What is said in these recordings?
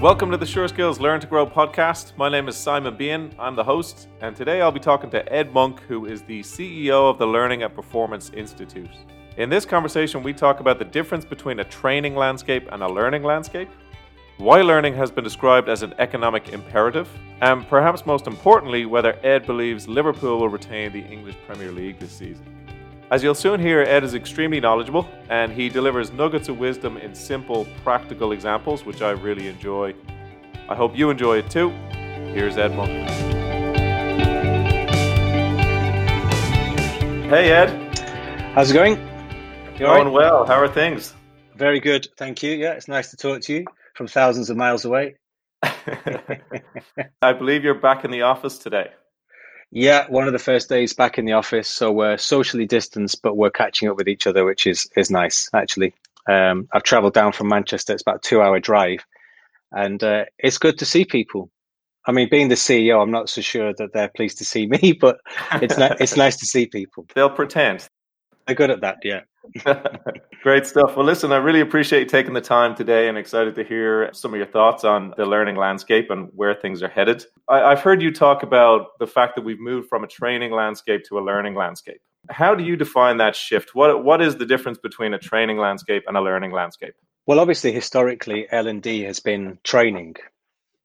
Welcome to the Sure Skills Learn to Grow podcast. My name is Simon Bean. I'm the host, and today I'll be talking to Ed Monk, who is the CEO of the Learning and Performance Institute. In this conversation, we talk about the difference between a training landscape and a learning landscape, why learning has been described as an economic imperative, and perhaps most importantly, whether Ed believes Liverpool will retain the English Premier League this season. As you'll soon hear, Ed is extremely knowledgeable and he delivers nuggets of wisdom in simple, practical examples, which I really enjoy. I hope you enjoy it too. Here's Ed Monk. Hey, Ed. How's it going? You Going right? well. How are things? Very good. Thank you. Yeah, it's nice to talk to you from thousands of miles away. I believe you're back in the office today. Yeah, one of the first days back in the office, so we're socially distanced, but we're catching up with each other, which is is nice actually. Um, I've travelled down from Manchester; it's about a two-hour drive, and uh, it's good to see people. I mean, being the CEO, I'm not so sure that they're pleased to see me, but it's ni- it's nice to see people. They'll pretend. They're good at that, yeah. Great stuff. Well, listen, I really appreciate you taking the time today and excited to hear some of your thoughts on the learning landscape and where things are headed. I, have heard you talk about the fact that we've moved from a training landscape to a learning landscape. How do you define that shift? What what is the difference between a training landscape and a learning landscape? Well, obviously, historically, L and D has been training,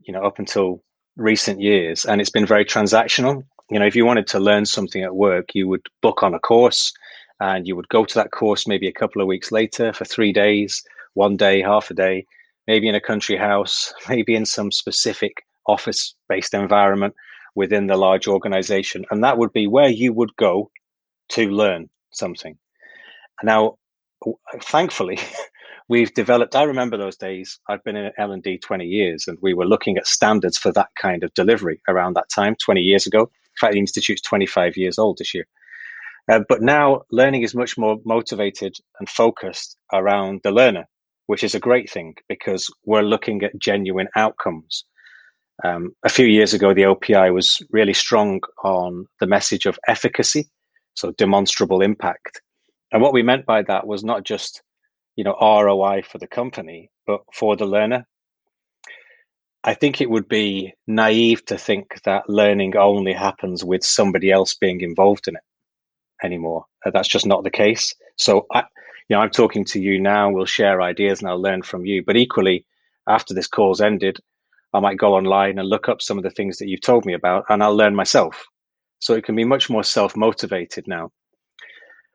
you know, up until recent years, and it's been very transactional. You know, if you wanted to learn something at work, you would book on a course and you would go to that course maybe a couple of weeks later for three days, one day, half a day, maybe in a country house, maybe in some specific office based environment within the large organization. And that would be where you would go to learn something. Now, thankfully, we've developed, I remember those days, I've been in L&D 20 years and we were looking at standards for that kind of delivery around that time, 20 years ago. In fact, the Institute's 25 years old this year. Uh, but now learning is much more motivated and focused around the learner, which is a great thing because we're looking at genuine outcomes. Um, a few years ago, the LPI was really strong on the message of efficacy, so demonstrable impact. And what we meant by that was not just, you know, ROI for the company, but for the learner. I think it would be naive to think that learning only happens with somebody else being involved in it anymore. Uh, that's just not the case. So, I, you know, I'm talking to you now. We'll share ideas, and I'll learn from you. But equally, after this call's ended, I might go online and look up some of the things that you've told me about, and I'll learn myself. So it can be much more self motivated now.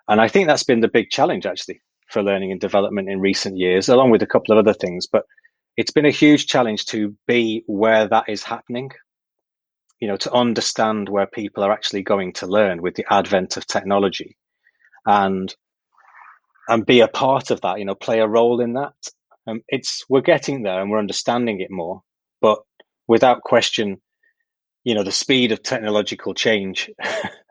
And I think that's been the big challenge actually for learning and development in recent years, along with a couple of other things. But it's been a huge challenge to be where that is happening you know, to understand where people are actually going to learn with the advent of technology and and be a part of that, you know, play a role in that. Um, it's we're getting there and we're understanding it more, but without question, you know, the speed of technological change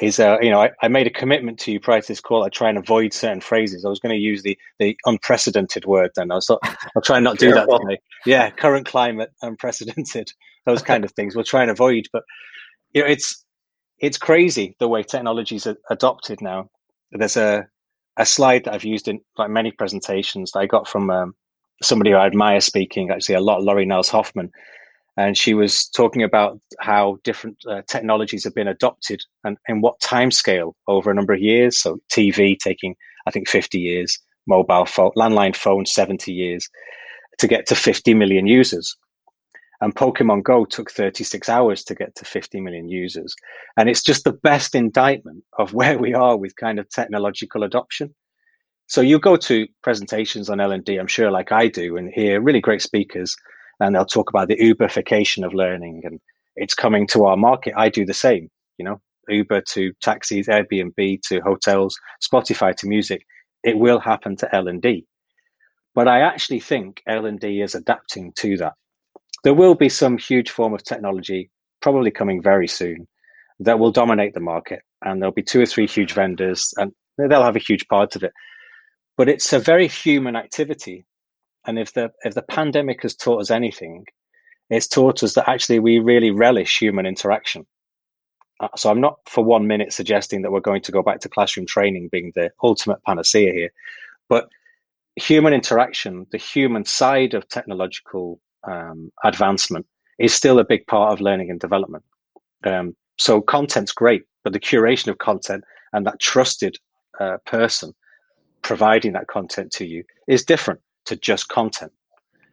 is uh, you know I, I, made a commitment to you prior to this call. I try and avoid certain phrases. I was going to use the the unprecedented word then. I was like, i'll try and not do that today. Yeah current climate unprecedented those kind of things. We'll try and avoid, but you know, it's it's crazy the way technology is adopted now. There's a a slide that I've used in like many presentations that I got from um, somebody who I admire speaking actually a lot, Lori Niles-Hofmann, and she was talking about how different uh, technologies have been adopted and in what time scale over a number of years. So TV taking I think 50 years, mobile phone, landline phone 70 years to get to 50 million users. And Pokemon Go took 36 hours to get to 50 million users. And it's just the best indictment of where we are with kind of technological adoption. So you go to presentations on L&D, I'm sure like I do, and hear really great speakers, and they'll talk about the Uberification of learning and it's coming to our market. I do the same, you know, Uber to taxis, Airbnb to hotels, Spotify to music. It will happen to L&D. But I actually think L&D is adapting to that there will be some huge form of technology probably coming very soon that will dominate the market and there'll be two or three huge vendors and they'll have a huge part of it but it's a very human activity and if the if the pandemic has taught us anything it's taught us that actually we really relish human interaction uh, so i'm not for one minute suggesting that we're going to go back to classroom training being the ultimate panacea here but human interaction the human side of technological um, advancement is still a big part of learning and development. Um, so content's great, but the curation of content and that trusted uh, person providing that content to you is different to just content.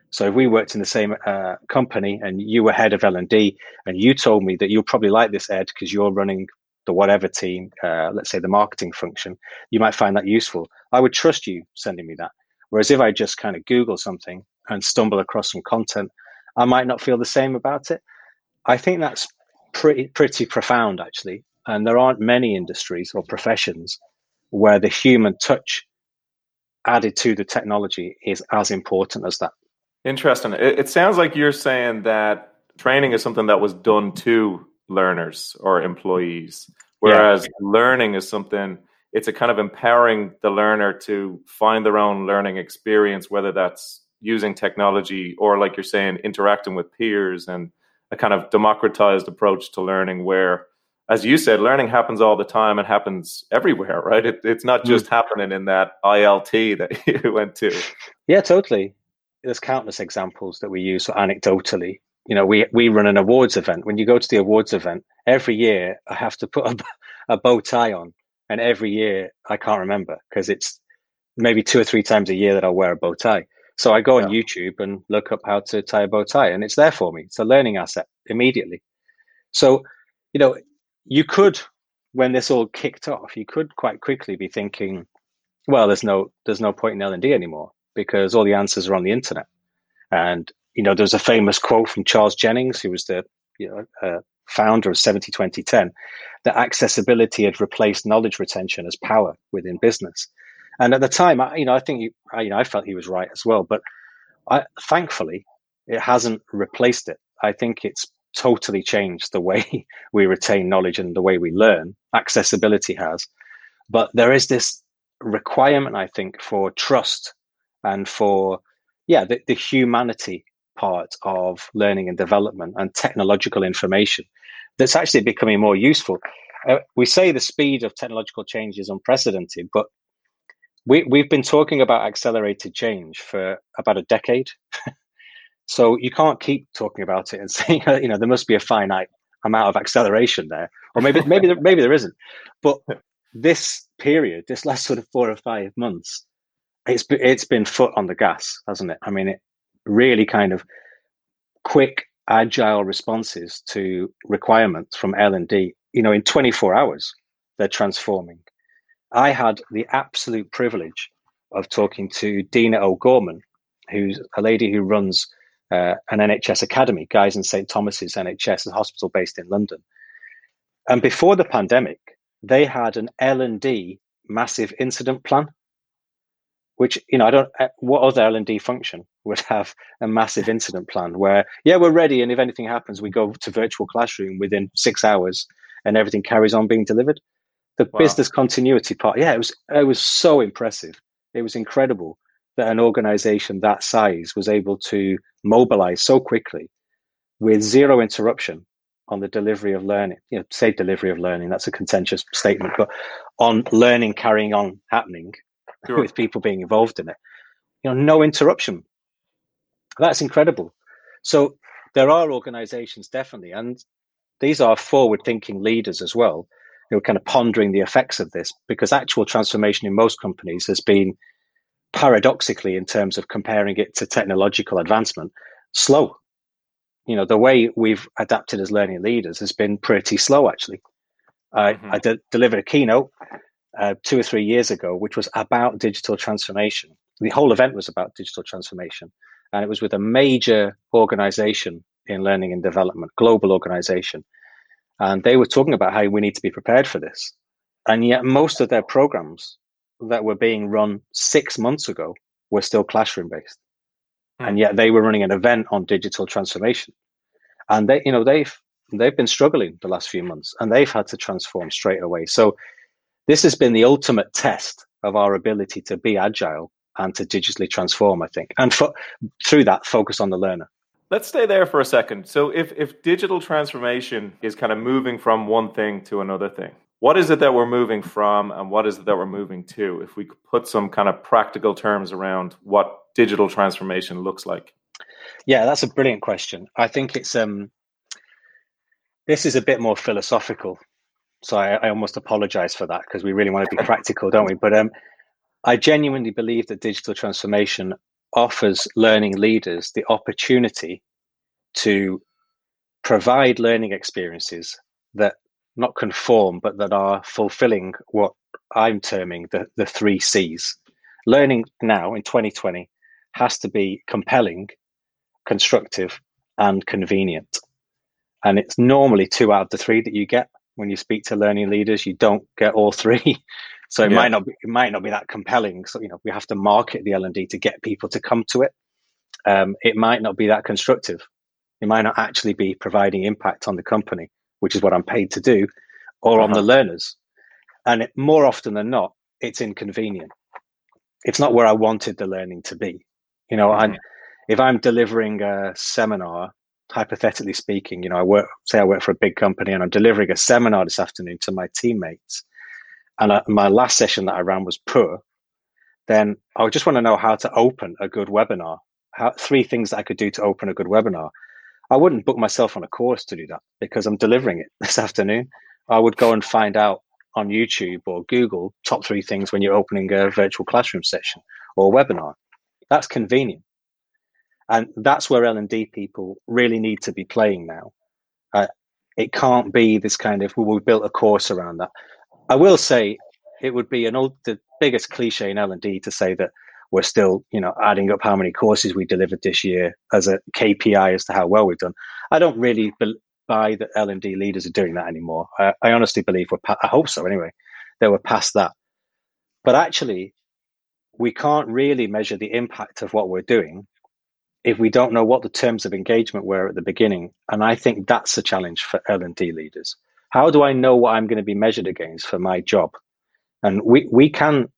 So if we worked in the same uh, company and you were head of L and D, and you told me that you'll probably like this Ed because you're running the whatever team, uh, let's say the marketing function, you might find that useful. I would trust you sending me that. Whereas if I just kind of Google something and stumble across some content, I might not feel the same about it. I think that's pretty pretty profound actually, and there aren't many industries or professions where the human touch added to the technology is as important as that. Interesting. It, it sounds like you're saying that training is something that was done to learners or employees, whereas yeah. learning is something it's a kind of empowering the learner to find their own learning experience, whether that's using technology or, like you're saying, interacting with peers and a kind of democratized approach to learning where as you said, learning happens all the time and happens everywhere, right? It, it's not just mm. happening in that ILT that you went to. Yeah, totally. There's countless examples that we use anecdotally. You know, we, we run an awards event. When you go to the awards event, every year I have to put a, a bow tie on. And every year I can't remember because it's maybe two or three times a year that I'll wear a bow tie. So I go on YouTube and look up how to tie a bow tie, and it's there for me. It's a learning asset immediately. So, you know, you could, when this all kicked off, you could quite quickly be thinking, well, there's no there's no point in L and D anymore because all the answers are on the internet. And you know, there's a famous quote from Charles Jennings, who was the you know uh, founder of 70-20-10, that accessibility had replaced knowledge retention as power within business. And at the time, I, you know, I think you, I, you know, I felt he was right as well. But I, thankfully, it hasn't replaced it. I think it's totally changed the way we retain knowledge and the way we learn. Accessibility has. But there is this requirement, I think, for trust and for, yeah, the, the humanity part of learning and development and technological information that's actually becoming more useful. Uh, we say the speed of technological change is unprecedented, but we, we've been talking about accelerated change for about a decade. So you can't keep talking about it and saying, uh, you know, there must be a finite amount of acceleration there, or maybe maybe there, maybe there isn't. But this period, this last sort of four or five months, it's it's been foot on the gas, hasn't it? I mean, it really kind of quick, agile responses to requirements from L and D. You know, in 24 hours, they're transforming. I had the absolute privilege of talking to Dina O'Gorman, who's a lady who runs uh, an NHS academy, Guy's and St Thomas's NHS, a hospital based in London. And before the pandemic, they had an L and D massive incident plan, which you know I don't. Uh, what other L and D function would have a massive incident plan where yeah we're ready and if anything happens we go to virtual classroom within six hours and everything carries on being delivered. The wow. business continuity part, yeah, it was it was so impressive. It was incredible that an organization that size was able to mobilize so quickly with zero interruption on the delivery of learning. You know, say delivery of learning, that's a contentious statement, but on learning carrying on happening sure. with people being involved in it. You know, no interruption. That's incredible. So there are organizations definitely, and these are forward thinking leaders as well, who are kind of pondering the effects of this because actual transformation in most companies has been paradoxically, in terms of comparing it to technological advancement, slow. You know, the way we've adapted as learning leaders has been pretty slow, actually. Mm-hmm. I de- delivered a keynote uh, two or three years ago, which was about digital transformation. The whole event was about digital transformation, and it was with a major organization in learning and development, global organization. And they were talking about how we need to be prepared for this. And yet, most of their programs that were being run six months ago were still classroom based. Mm. And yet they were running an event on digital transformation. And they, you know, they've they've been struggling the last few months and they've had to transform straight away. So this has been the ultimate test of our ability to be agile and to digitally transform, I think. And through that, focus on the learner. Let's stay there for a second. So if, if digital transformation is kind of moving from one thing to another thing, what is it that we're moving from and what is it that we're moving to if we could put some kind of practical terms around what digital transformation looks like Yeah, that's a brilliant question. I think it's um, this is a bit more philosophical, so I, I almost apologize for that because we really want to be practical, don't we? But um, I genuinely believe that digital transformation offers learning leaders the opportunity to provide learning experiences that not conform, but that are fulfilling what I'm terming the, the three C's. Learning now in 2020 has to be compelling, constructive, and convenient. And it's normally two out of the three that you get when you speak to learning leaders. You don't get all three. So it yeah. might not be, it might not be that compelling. So you know we have to market the L and D to get people to come to it. Um, it might not be that constructive. It might not actually be providing impact on the company, which is what I'm paid to do, or uh-huh. on the uh-huh. learners. And it, more often than not, it's inconvenient. It's not where I wanted the learning to be. You know, mm-hmm. if I'm delivering a seminar, hypothetically speaking, you know, I work, say I work for a big company and I'm delivering a seminar this afternoon to my teammates and I, my last session that I ran was poor, then I just want to know how to open a good webinar. How, three things that I could do to open a good webinar. I wouldn't book myself on a course to do that because I'm delivering it this afternoon. I would go and find out on YouTube or Google top three things when you're opening a virtual classroom session or webinar. That's convenient. And that's where L&D people really need to be playing now. Uh, it can't be this kind of, well, we built a course around that. I will say it would be an old, the biggest cliche in L and D to say that we're still, you know, adding up how many courses we delivered this year as a KPI as to how well we've done. I don't really be- buy that L and D leaders are doing that anymore. I, I honestly believe we're. Pa- I hope so. Anyway, they were past that. But actually, we can't really measure the impact of what we're doing if we don't know what the terms of engagement were at the beginning. And I think that's a challenge for L and D leaders how do I know what I'm going to be measured against for my job? And we, we can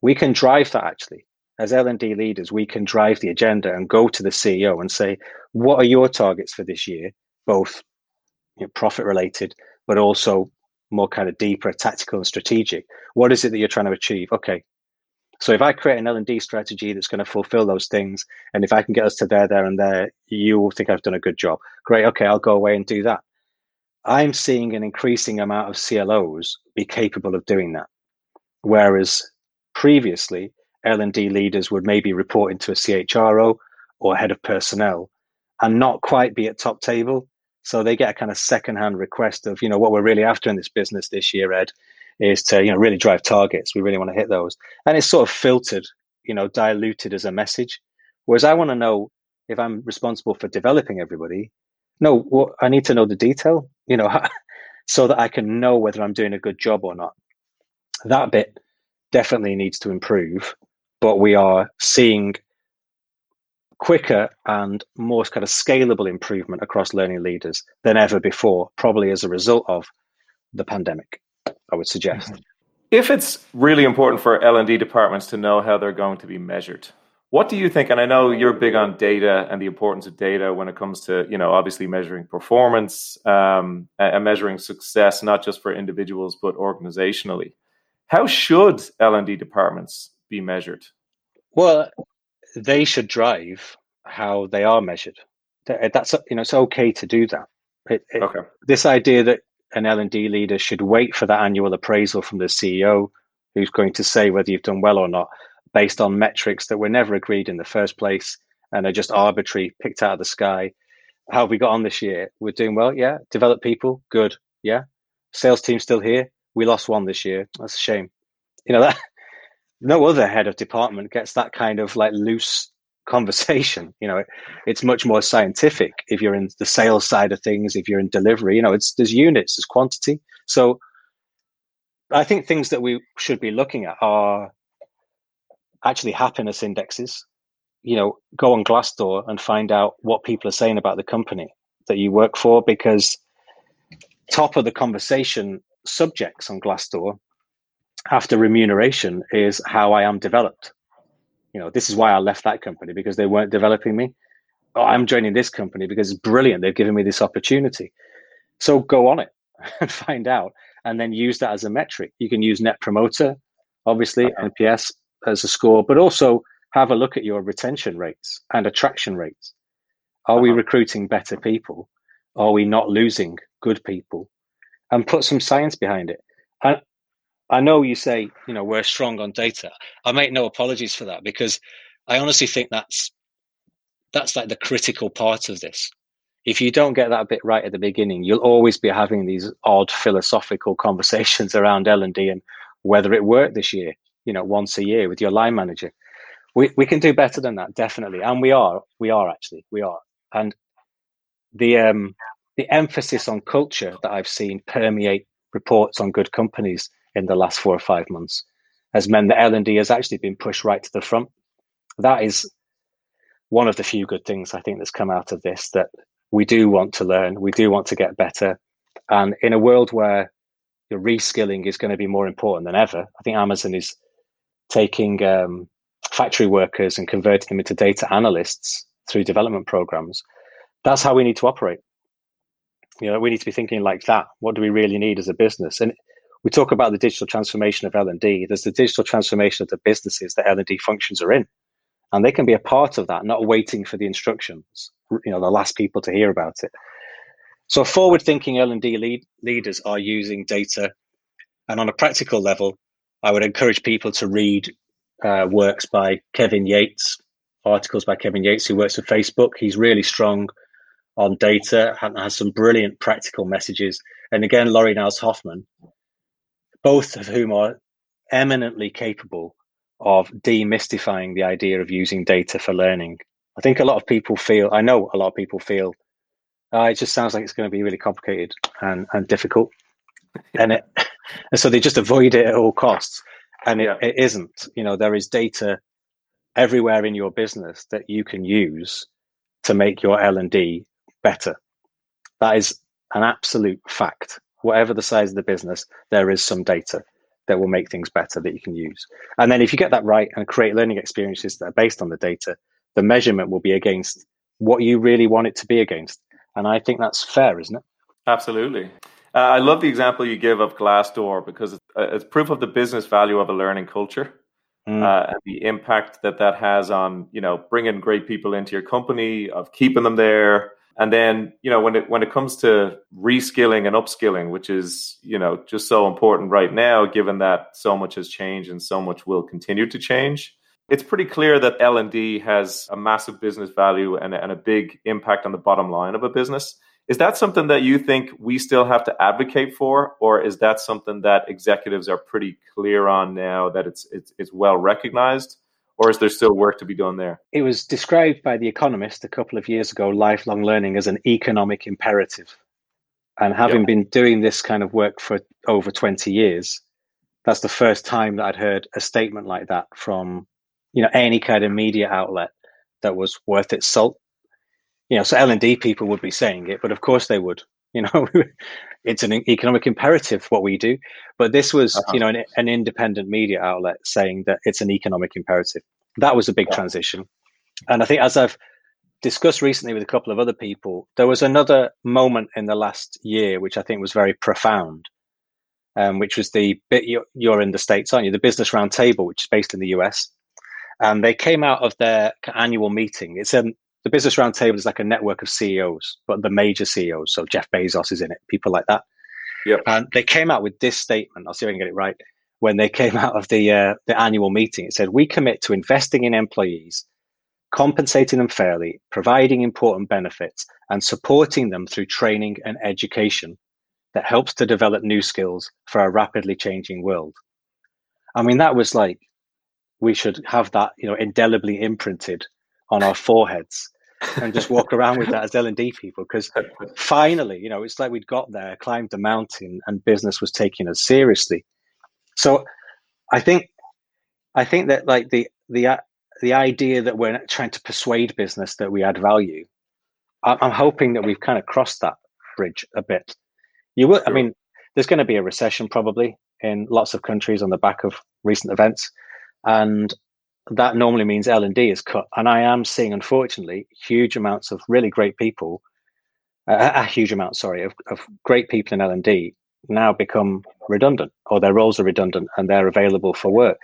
we can drive that actually. As L&D leaders, we can drive the agenda and go to the CEO and say, what are your targets for this year? Both you know, profit related, but also more kind of deeper, tactical and strategic. What is it that you're trying to achieve? Okay. So if I create an L&D strategy that's going to fulfill those things, and if I can get us to there, there, and there, you will think I've done a good job. Great. Okay, I'll go away and do that. I'm seeing an increasing amount of CLOs be capable of doing that. Whereas previously, L&D leaders would maybe report into a CHRO or head of personnel and not quite be at top table. So they get a kind of secondhand request of, you know, what we're really after in this business this year, Ed, is to, you know, really drive targets. We really want to hit those. And it's sort of filtered, you know, diluted as a message. Whereas I want to know if I'm responsible for developing everybody, no, well, I need to know the detail, you know, so that I can know whether I'm doing a good job or not. That bit definitely needs to improve, but we are seeing quicker and more kind of scalable improvement across learning leaders than ever before, probably as a result of the pandemic, I would suggest. If it's really important for L&D departments to know how they're going to be measured, what do you think? And I know you're big on data and the importance of data when it comes to, you know, obviously measuring performance um, and measuring success, not just for individuals but organizationally. How should L and D departments be measured? Well, they should drive how they are measured. Eh, that's you know, it's okay to do that. It, it, okay. This idea that an L and D leader should wait for that annual appraisal from the CEO, who's going to say whether you've done well or not based on metrics that were never agreed in the first place and are just arbitrary, picked out of the sky. How have we got on this year? We're doing well, yeah. Develop people, good, yeah. Sales team still here. We lost one this year. That's a shame. You know that no other head of department gets that kind of like loose conversation. You know, it, it's much more scientific if you're in the sales side of things. If you're in delivery, you know, it's there's units, there's quantity. So I think things that we should be looking at are actually happiness indexes. You know, go on Glassdoor and find out what people are saying about the company that you work for because top of the conversation subjects on Glassdoor after remuneration is how I am developed. You know, this is why I left that company because they weren't developing me. Oh, I'm joining this company because it's brilliant. They've given me this opportunity. So go on it and find out and then use that as a metric. You can use net promoter, obviously. NPS, as a score, but also have a look at your retention rates and attraction rates. Are uh-huh. we recruiting better people? Are we not losing good people? And put some science behind it. And I know you say, you know, we're strong on data. I make no apologies for that because I honestly think that's that's like the critical part of this. If you don't get that bit right at the beginning, you'll always be having these odd philosophical conversations around L and D and whether it worked this year. You know, once a year with your line manager. We we can do better than that, definitely, and we are. We are actually. We are. And the um, the emphasis on culture that I've seen permeate reports on good companies in the last four or five months has meant that L&D has actually been pushed right to the front. That is one of the few good things I think that's come out of this that we do want to learn, we do want to get better. And in a world where your reskilling is going to be more important than ever, I think Amazon is taking um, factory workers and converting them into data analysts through development programs. That's how we need to operate. You know, we need to be thinking like that. What do we really need as a business? And we talk about the digital transformation of L&D. There's the digital transformation of the businesses that L&D functions are in. And they can be a part of that, not waiting for the instructions, you know, the last people to hear about it. So forward-thinking L&D lead, leaders are using data. And on a practical level, I would encourage people to read uh, works by Kevin Yates, articles by Kevin Yates, who works for Facebook. He's really strong on data and has some brilliant practical messages. And again, Lori Niles-Hofmann, both of whom are eminently capable of demystifying the idea of using data for learning. I think a lot of people feel, I know a lot of people feel, uh, it just sounds like it's going to be really complicated and, and difficult. and, it, and so they just avoid it at all costs. And it, it isn't. You know, there is data everywhere in your business that you can use to make your L&D better. That is an absolute fact whatever the size of the business, there is some data that will make things better that you can use. And then if you get that right and create learning experiences that are based on the data, the measurement will be against what you really want it to be against. And I think that's fair, isn't it? Absolutely. Uh, I love the example you give of Glassdoor because it's, uh, it's proof of the business value of a learning culture. Mm. Uh, and the impact that that has on you know bringing great people into your company of keeping them there and then you know when it when it comes to reskilling and upskilling which is you know just so important right now given that so much has changed and so much will continue to change it's pretty clear that l&d has a massive business value and, and a big impact on the bottom line of a business. Is that something that you think we still have to advocate for or is that something that executives are pretty clear on now that it's it's, it's well recognized or is there still work to be done there? It was described by The Economist a couple of years ago, lifelong learning as an economic imperative. And having been doing this kind of work for over 20 years, that's the first time that I'd heard a statement like that from, you know, any kind of media outlet that was worth its salt. You know, so L&D people would be saying it, but of course they would. You know, it's an economic imperative what we do. But this was, uh-huh. you know, an, an, independent media outlet saying that it's an economic imperative. That was a big yeah. transition. And I think as I've discussed recently with a couple of other people, there was another moment in the last year which I think was very profound, um, which was the bit you're, you're in the States, aren't you? The Business Roundtable, which is based in the US. And they came out of their annual meeting. It's a the Business Roundtable is like a network of CEOs, but the major CEOs. So Jeff Bezos is in it, people like that. Yep. And they came out with this statement. I'll see if I can get it right. When they came out of the uh, the annual meeting, it said, "We commit to investing in employees, compensating them fairly, providing important benefits, and supporting them through training and education that helps to develop new skills for a rapidly changing world." I mean, that was like we should have that, you know, indelibly imprinted on our foreheads and just walk around with that as L&D people because finally, you know, it's like we'd got there, climbed the mountain and business was taking us seriously. So I think I think that like the the uh, the idea that we're trying to persuade business that we add value, I'm hoping that we've kind of crossed that bridge a bit. You will, sure. I mean, there's going to be a recession probably in lots of countries on the back of recent events, and that normally means L and D is cut, and I am seeing, unfortunately, huge amounts of really great people, uh, a huge amount, sorry, of, of great people in L and D now become redundant, or their roles are redundant, and they're available for work,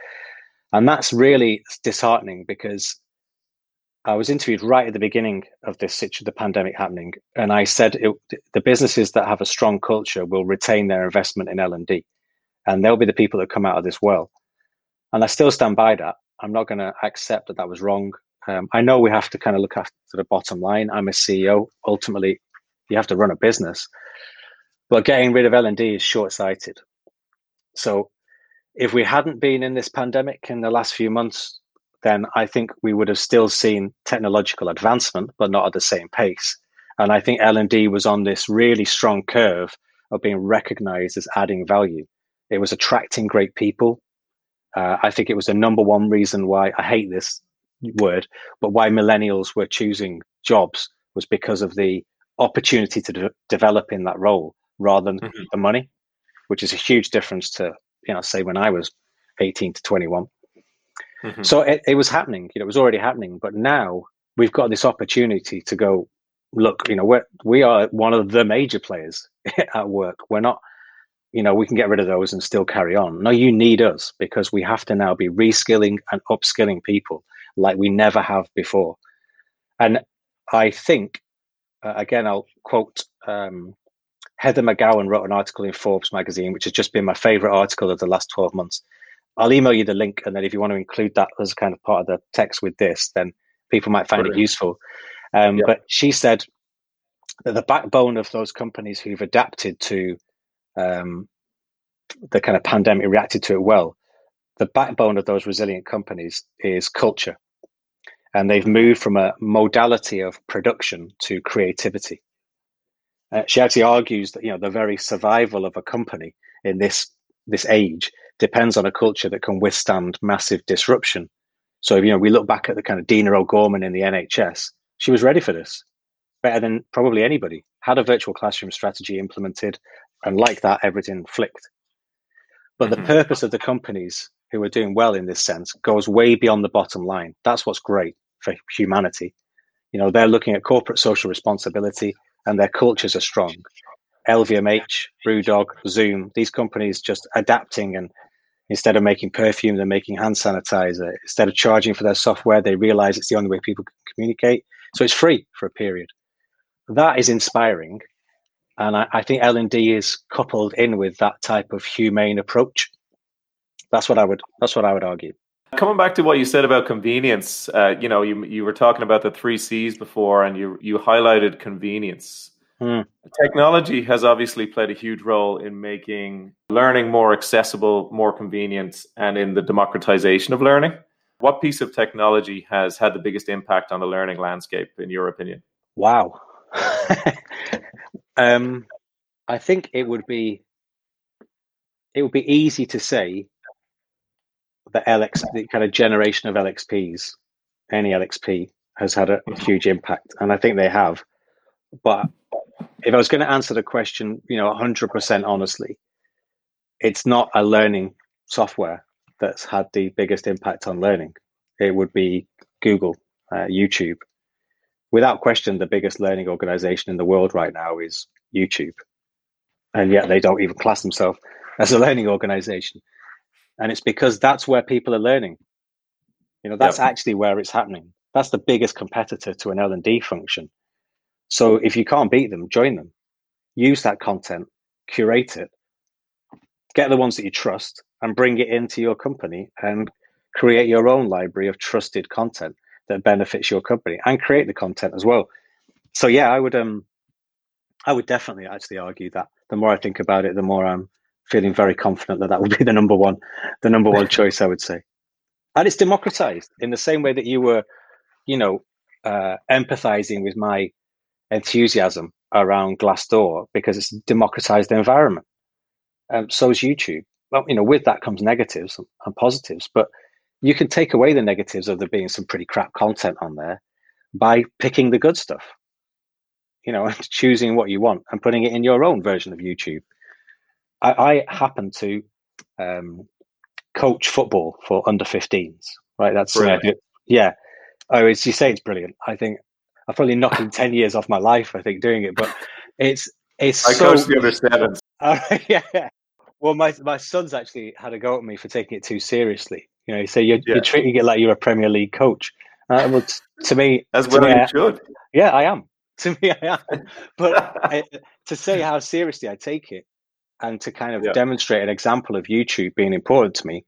and that's really disheartening because I was interviewed right at the beginning of this the pandemic happening, and I said it, the businesses that have a strong culture will retain their investment in L and D, and they'll be the people that come out of this well. And I still stand by that. I'm not going to accept that that was wrong. Um, I know we have to kind of look after the bottom line. I'm a CEO. Ultimately, you have to run a business, but getting rid of L and D is short sighted. So, if we hadn't been in this pandemic in the last few months, then I think we would have still seen technological advancement, but not at the same pace. And I think L&D was on this really strong curve of being recognized as adding value. It was attracting great people. Uh, I think it was the number one reason why I hate this word, but why millennials were choosing jobs was because of the opportunity to de- develop in that role rather than mm-hmm. the money, which is a huge difference to, you know, say when I was 18 to 21. Mm-hmm. So it, it was happening, you know, it was already happening. But now we've got this opportunity to go, look, you know, we're, we are one of the major players at work. We're not, you know, we can get rid of those and still carry on. No, you need us because we have to now be reskilling and upskilling people like we never have before. And I think, uh, again, I'll quote um, Heather McGowan wrote an article in Forbes magazine, which has just been my favorite article of the last 12 months. I'll email you the link, and then if you want to include that as kind of part of the text with this, then people might find Brilliant. it useful. Um, yep. But she said that the backbone of those companies who've adapted to um, the kind of pandemic, reacted to it well. The backbone of those resilient companies is culture, and they've moved from a modality of production to creativity. Uh, she actually argues that you know the very survival of a company in this this age depends on a culture that can withstand massive disruption. So, you know, we look back at the kind of Dina O'Gorman in the NHS, she was ready for this better than probably anybody, had a virtual classroom strategy implemented, and like that, everything flicked. But the mm-hmm. purpose of the companies who are doing well in this sense goes way beyond the bottom line. That's what's great for humanity. You know, they're looking at corporate social responsibility and their cultures are strong. LVMH, Brewdog, Zoom, these companies just adapting and instead of making perfume, they're making hand sanitizer. Instead of charging for their software, they realize it's the only way people can communicate. So it's free for a period. That is inspiring. And I, I think L&D is coupled in with that type of humane approach. That's what I would, that's what I would argue. Coming back to what you said about convenience, uh, you know, you you were talking about the three C's before, and you you highlighted convenience. Mm. Technology has obviously played a huge role in making learning more accessible, more convenient, and in the democratization of learning. What piece of technology has had the biggest impact on the learning landscape, in your opinion? Wow. um, I think it would be it would be easy to say that LX, the kind of generation of LXPs, any LXP has had a huge impact, and I think they have. But if I was going to answer the question, you know, 100% honestly, it's not a learning software that's had the biggest impact on learning. It would be Google, uh, YouTube. Without question, the biggest learning organization in the world right now is YouTube. And yet they don't even class themselves as a learning organization. And it's because that's where people are learning. You know, that's yep. actually where it's happening. That's the biggest competitor to an L&D function so if you can't beat them, join them. Use that content, curate it, get the ones that you trust, and bring it into your company and create your own library of trusted content that benefits your company and create the content as well. So yeah, I would um I would definitely actually argue that the more I think about it, the more I'm feeling very confident that that would be the number one, the number one choice. I would say, and it's democratized in the same way that you were, you know, uh, empathizing with my enthusiasm around Glassdoor because it's a democratized environment. Um, so is YouTube. Well, you know, with that comes negatives and positives, but you can take away the negatives of there being some pretty crap content on there by picking the good stuff. You know, and choosing what you want and putting it in your own version of YouTube. I, I happen to um, coach football for under 15s, right? That's uh, yeah. Oh, as you say, it's brilliant. I think I've probably knocking ten years off my life. I think doing it, but it's it's. I so, coached the under sevens. Uh, yeah. Well, my my son's actually had a go at me for taking it too seriously. You know, he said you're, yeah. you're treating it like you're a Premier League coach, Uh, well, t- to me, as well me, you should. Yeah, I am. To me, I am. But I, to say how seriously I take it, and to kind of yeah. demonstrate an example of YouTube being important to me,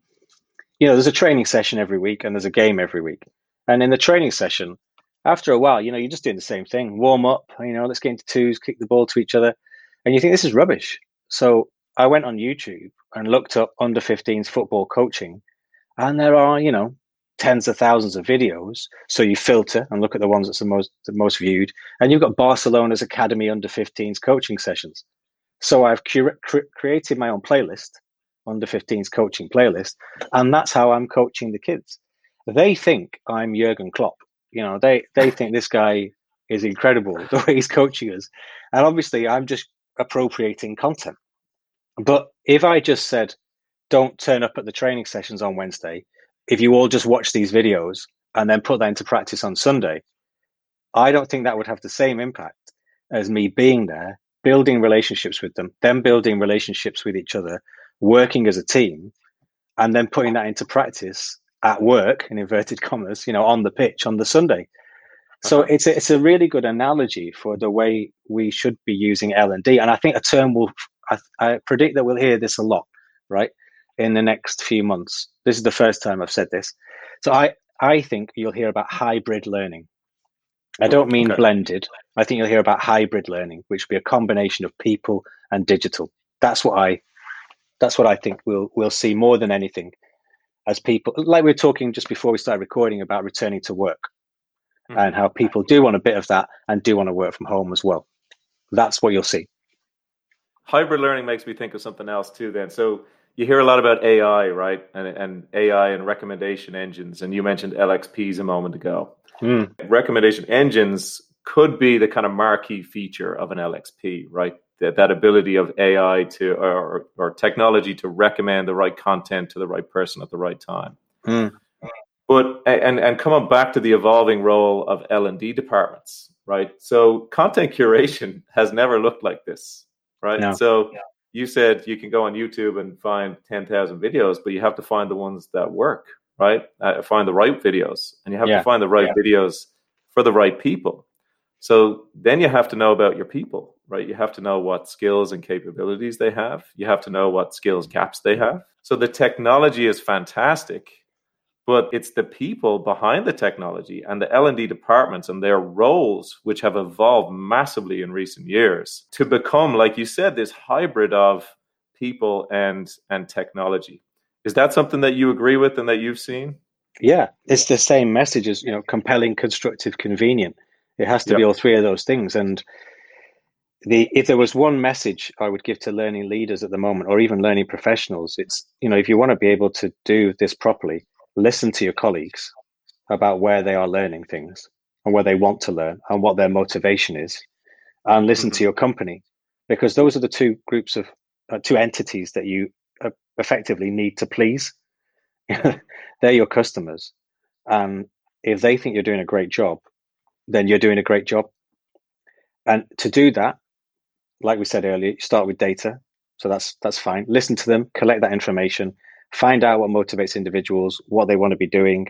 you know, there's a training session every week and there's a game every week. And in the training session, after a while, you know, you're just doing the same thing. Warm up, you know, let's get into twos, kick the ball to each other. And you think this is rubbish. So I went on YouTube and looked up under 15s football coaching. And there are, you know, tens of thousands of videos. So you filter and look at the ones that's the most the most viewed. And you've got Barcelona's Academy under 15s coaching sessions. So I've cr- created my own playlist, under 15s coaching playlist, and that's how I'm coaching the kids. They think I'm Jurgen Klopp. You know, they they think this guy is incredible the way he's coaching us, and obviously I'm just appropriating content. But if I just said, "Don't turn up at the training sessions on Wednesday," if you all just watch these videos and then put that into practice on Sunday, I don't think that would have the same impact as me being there building relationships with them, then building relationships with each other, working as a team, and then putting that into practice at work in inverted commas, you know, on the pitch on the Sunday. So uh-huh. it's a, it's a really good analogy for the way we should be using L and D, and I think a term will. I, I predict that we'll hear this a lot, right, in the next few months. This is the first time I've said this, so I I think you'll hear about hybrid learning. I don't mean okay. blended. I think you'll hear about hybrid learning, which will be a combination of people and digital. That's what I that's what I think we'll we'll see more than anything as people like we were talking just before we started recording about returning to work mm-hmm. and how people do want a bit of that and do want to work from home as well. That's what you'll see. Hybrid learning makes me think of something else too then. So you hear a lot about AI, right? And and AI and recommendation engines and you mentioned LXPs a moment ago. Mm. Recommendation engines could be the kind of marquee feature of an LXP, right? That, that ability of AI to or, or technology to recommend the right content to the right person at the right time. Mm. But and and coming back to the evolving role of L and D departments, right? So content curation has never looked like this, right? No. So yeah. You said you can go on YouTube and find ten thousand videos, but you have to find the ones that work, right? Uh, find the right videos, and you have yeah. to find the right yeah. videos for the right people. So then you have to know about your people, right? You have to know what skills and capabilities they have. You have to know what skills gaps they have. So the technology is fantastic, but it's the people behind the technology and the L&D departments and their roles which have evolved massively in recent years to become like you said this hybrid of people and and technology. Is that something that you agree with and that you've seen? Yeah, it's the same message as you know, compelling, constructive, convenient. It has to yep. be all three of those things. And the if there was one message I would give to learning leaders at the moment, or even learning professionals, it's you know if you want to be able to do this properly, listen to your colleagues about where they are learning things and where they want to learn and what their motivation is, and listen mm-hmm. to your company because those are the two groups of uh, two entities that you effectively need to please. They're your customers. And if they think you're doing a great job, then you're doing a great job. And to do that, like we said earlier, start with data. So that's that's fine. Listen to them, collect that information, find out what motivates individuals, what they want to be doing.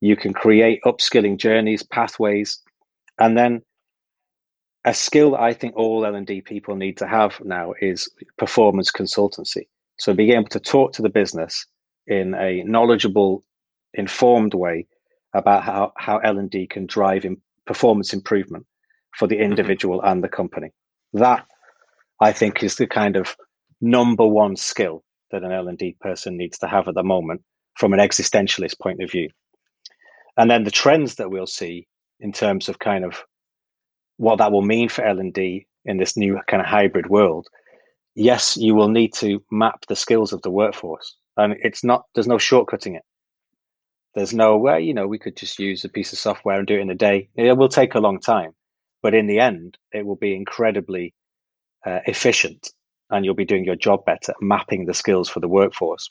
You can create upskilling journeys, pathways, and then a skill that I think all L and D people need to have now is performance consultancy. So being able to talk to the business in a knowledgeable, informed way about how, how L&D can drive in performance improvement for the mm-hmm. individual mm-hmm. and the company. That, I think, is the kind of number one skill that an L&D person needs to have at the moment from an existentialist point of view. And then the trends that we'll see in terms of kind of what that will mean for L&D in this new kind of hybrid world yes, you will need to map the skills of the workforce, and it's not. There's no shortcutting it. There's no way, you know, we could just use a piece of software and do it in a day. It will take a long time, but in the end, it will be incredibly uh, efficient, and you'll be doing your job better, mapping the skills for the workforce.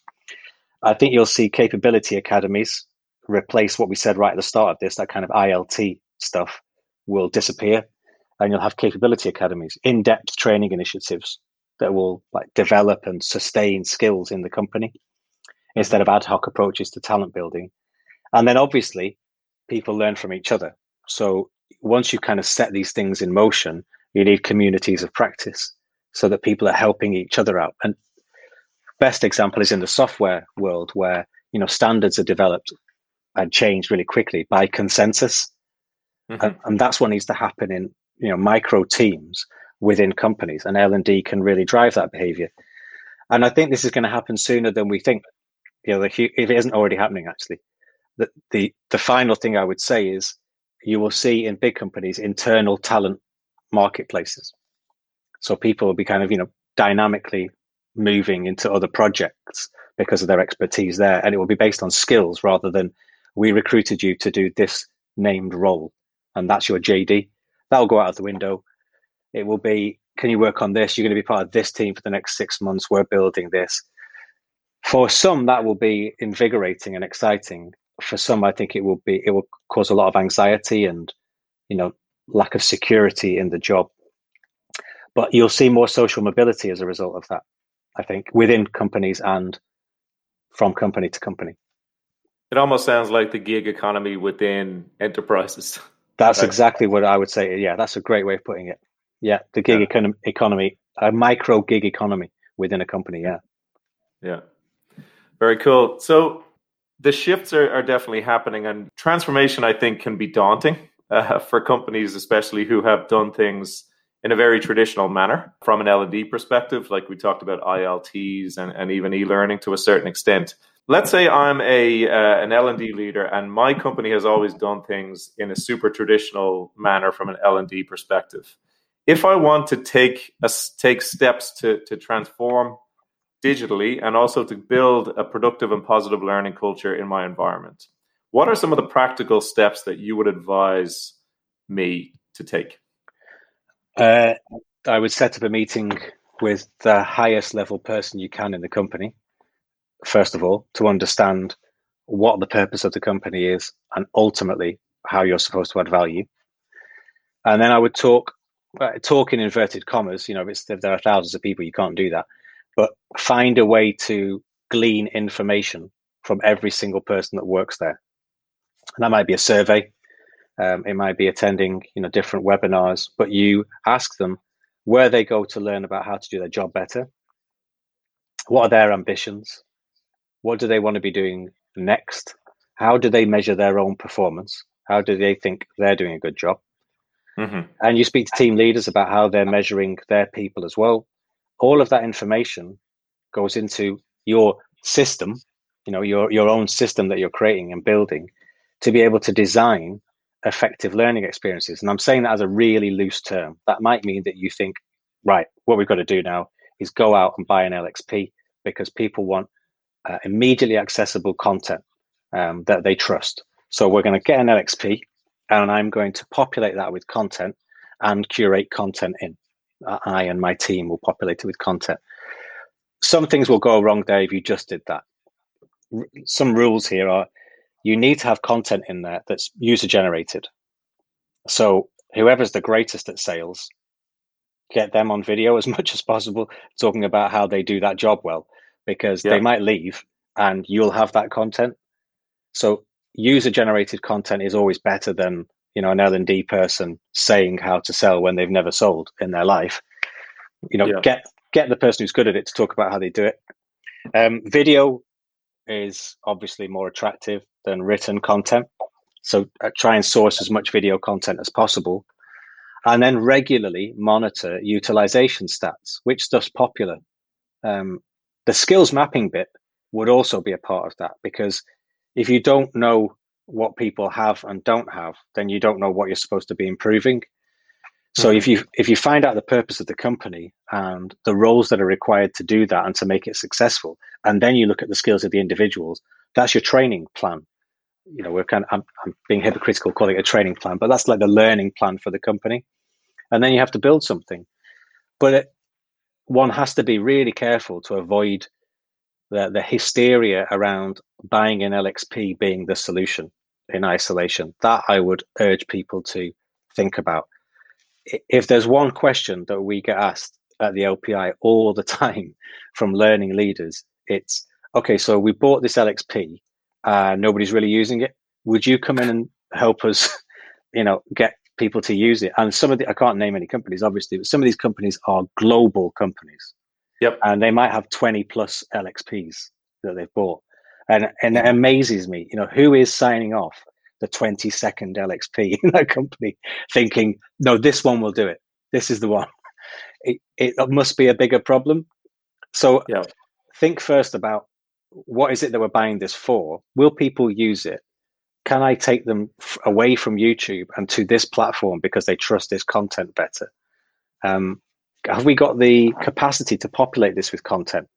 I think you'll see capability academies replace what we said right at the start of this. That kind of ILT stuff will disappear, and you'll have capability academies, in-depth training initiatives that will like develop and sustain skills in the company instead of ad hoc approaches to talent building. And then obviously people learn from each other. So once you kind of set these things in motion, you need communities of practice so that people are helping each other out. And best example is in the software world where you know standards are developed and changed really quickly by consensus, mm-hmm. and, and that's what needs to happen in you know micro teams within companies, and L and D can really drive that behavior. And I think this is going to happen sooner than we think. You know, if it isn't already happening, actually, the, the the final thing I would say is you will see in big companies internal talent marketplaces. So people will be kind of you know dynamically moving into other projects because of their expertise there, and it will be based on skills rather than we recruited you to do this named role, and that's your JD. That'll go out of the window. It will be, can you work on this? You're going to be part of this team for the next six months. We're building this. For some, that will be invigorating and exciting for some, I think it will be it will cause a lot of anxiety and you know lack of security in the job. But you'll see more social mobility as a result of that. I think within companies and from company to company. It almost sounds like the gig economy within enterprises. That's right. exactly what I would say. Yeah, that's a great way of putting it. Yeah, the gig yeah. Econ- economy, a micro gig economy within a company. Yeah. Yeah. Very cool. So the shifts are, are definitely happening, and transformation, I think, can be daunting uh, for companies, especially who have done things in a very traditional manner from an L&D perspective, like we talked about ILTs and, and even e-learning to a certain extent. Let's say I'm a uh, an L&D leader and my company has always done things in a super traditional manner from an L&D perspective. If I want to take a, take steps to to transform digitally and also to build a productive and positive learning culture in my environment. What are some of the practical steps that you would advise me to take? Uh, I would set up a meeting with the highest level person you can in the company, first of all, to understand what the purpose of the company is and ultimately how you're supposed to add value. And then I would talk, uh, talk in inverted commas. You know, if there are thousands of people, you can't do that but find a way to glean information from every single person that works there. And that might be a survey. Um, it might be attending, you know, different webinars, but you ask them where they go to learn about how to do their job better. What are their ambitions? What do they want to be doing next? How do they measure their own performance? How do they think they're doing a good job? Mm-hmm. And you speak to team leaders about how they're measuring their people as well all of that information goes into your system, you know, your your own system that you're creating and building to be able to design effective learning experiences. And I'm saying that as a really loose term. That might mean that you think, right, what we've got to do now is go out and buy an LXP because people want uh, immediately accessible content um, that they trust. So we're going to get an LXP and I'm going to populate that with content and curate content in. I and my team will populate it with content. Some things will go wrong there if you just did that. Some rules here are you need to have content in there that's user generated. So whoever's the greatest at sales, get them on video as much as possible, talking about how they do that job well, because yeah. they might leave and you'll have that content. So user generated content is always better than you know an L and D person saying how to sell when they've never sold in their life. You know, yeah. get get the person who's good at it to talk about how they do it. Um, video is obviously more attractive than written content, so uh, try and source as much video content as possible, and then regularly monitor utilization stats. Which stuff's popular? Um, the skills mapping bit would also be a part of that because if you don't know what people have and don't have, then you don't know what you're supposed to be improving. So mm-hmm. if you if you find out the purpose of the company and the roles that are required to do that and to make it successful, and then you look at the skills of the individuals, that's your training plan. You know, we're kind of I'm, I'm being hypocritical calling it a training plan, but that's like the learning plan for the company. And then you have to build something, but it, one has to be really careful to avoid the, the hysteria around buying an LXP being the solution in isolation. That I would urge people to think about. If there's one question that we get asked at the LPI all the time from learning leaders, it's okay, so we bought this LXP, uh, nobody's really using it. Would you come in and help us, you know, get people to use it. And some of the I can't name any companies, obviously, but some of these companies are global companies. Yep. And they might have 20 plus LXPs that they've bought. And and it amazes me, you know, who is signing off the 20 second LXP in that company, thinking, no, this one will do it. This is the one. It, it must be a bigger problem. So yep. think first about what is it that we're buying this for? Will people use it? Can I take them f- away from YouTube and to this platform because they trust this content better? Um, have we got the capacity to populate this with content?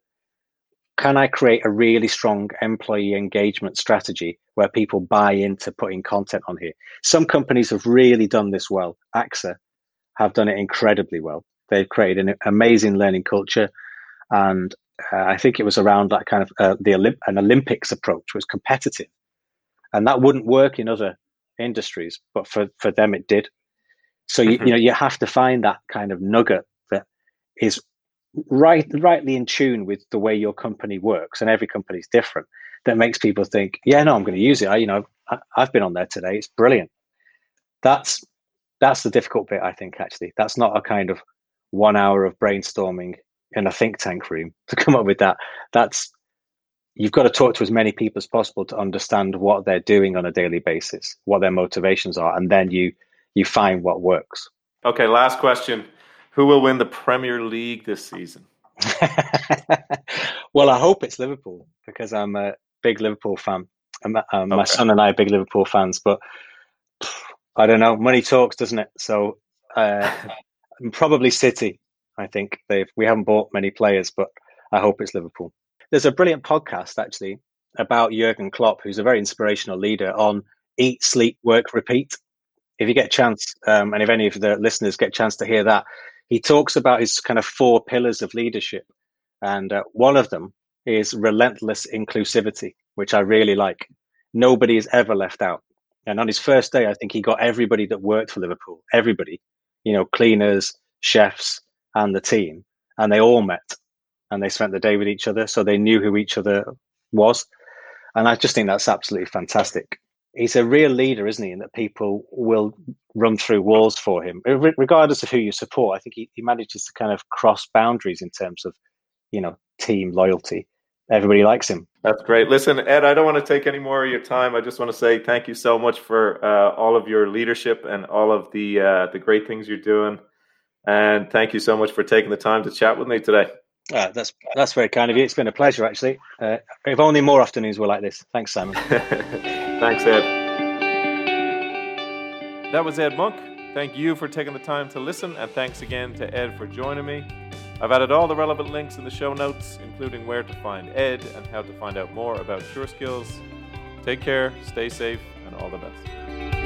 Can I create a really strong employee engagement strategy where people buy into putting content on here? Some companies have really done this well. AXA have done it incredibly well. They've created an amazing learning culture, and uh, I think it was around that kind of uh, the Olymp- an Olympics approach was competitive, and that wouldn't work in other industries, but for for them it did. So you, mm-hmm. you know you have to find that kind of nugget that is right rightly in tune with the way your company works and every company is different that makes people think yeah no i'm going to use it. I you know I, i've been on there today. It's brilliant. That's that's the difficult bit i think actually. That's not a kind of one hour of brainstorming in a think tank room to come up with that. That's you've got to talk to as many people as possible to understand what they're doing on a daily basis what their motivations are and then you you find what works. Okay last question who will win the Premier League this season? well, I hope it's Liverpool because I'm a big Liverpool fan. Um, okay. My son and I are big Liverpool fans, but I don't know. Money talks, doesn't it? So uh, probably City. I think they've we haven't bought many players, but I hope it's Liverpool. There's a brilliant podcast actually about Jurgen Klopp, who's a very inspirational leader on eat, sleep, work, repeat. If you get a chance, um, and if any of the listeners get a chance to hear that, he talks about his kind of four pillars of leadership. And uh, one of them is relentless inclusivity, which I really like. Nobody is ever left out. And on his first day, I think he got everybody that worked for Liverpool, everybody, you know, cleaners, chefs, and the team. And they all met and they spent the day with each other. So they knew who each other was. And I just think that's absolutely fantastic he's a real leader, isn't he? And that people will run through walls for him, regardless of who you support. I think he, he manages to kind of cross boundaries in terms of, you know, team loyalty. Everybody likes him. That's great. Listen, Ed, I don't want to take any more of your time. I just want to say thank you so much for uh, all of your leadership and all of the uh, the great things you're doing. And thank you so much for taking the time to chat with me today. Uh, that's that's very kind of you. It's been a pleasure, actually. Uh, if only more afternoons were like this. Thanks, Simon. Thanks, Ed. That was Ed Monk. Thank you for taking the time to listen, and thanks again to Ed for joining me. I've added all the relevant links in the show notes, including where to find Ed and how to find out more about SureSkills. Take care, stay safe, and all the best.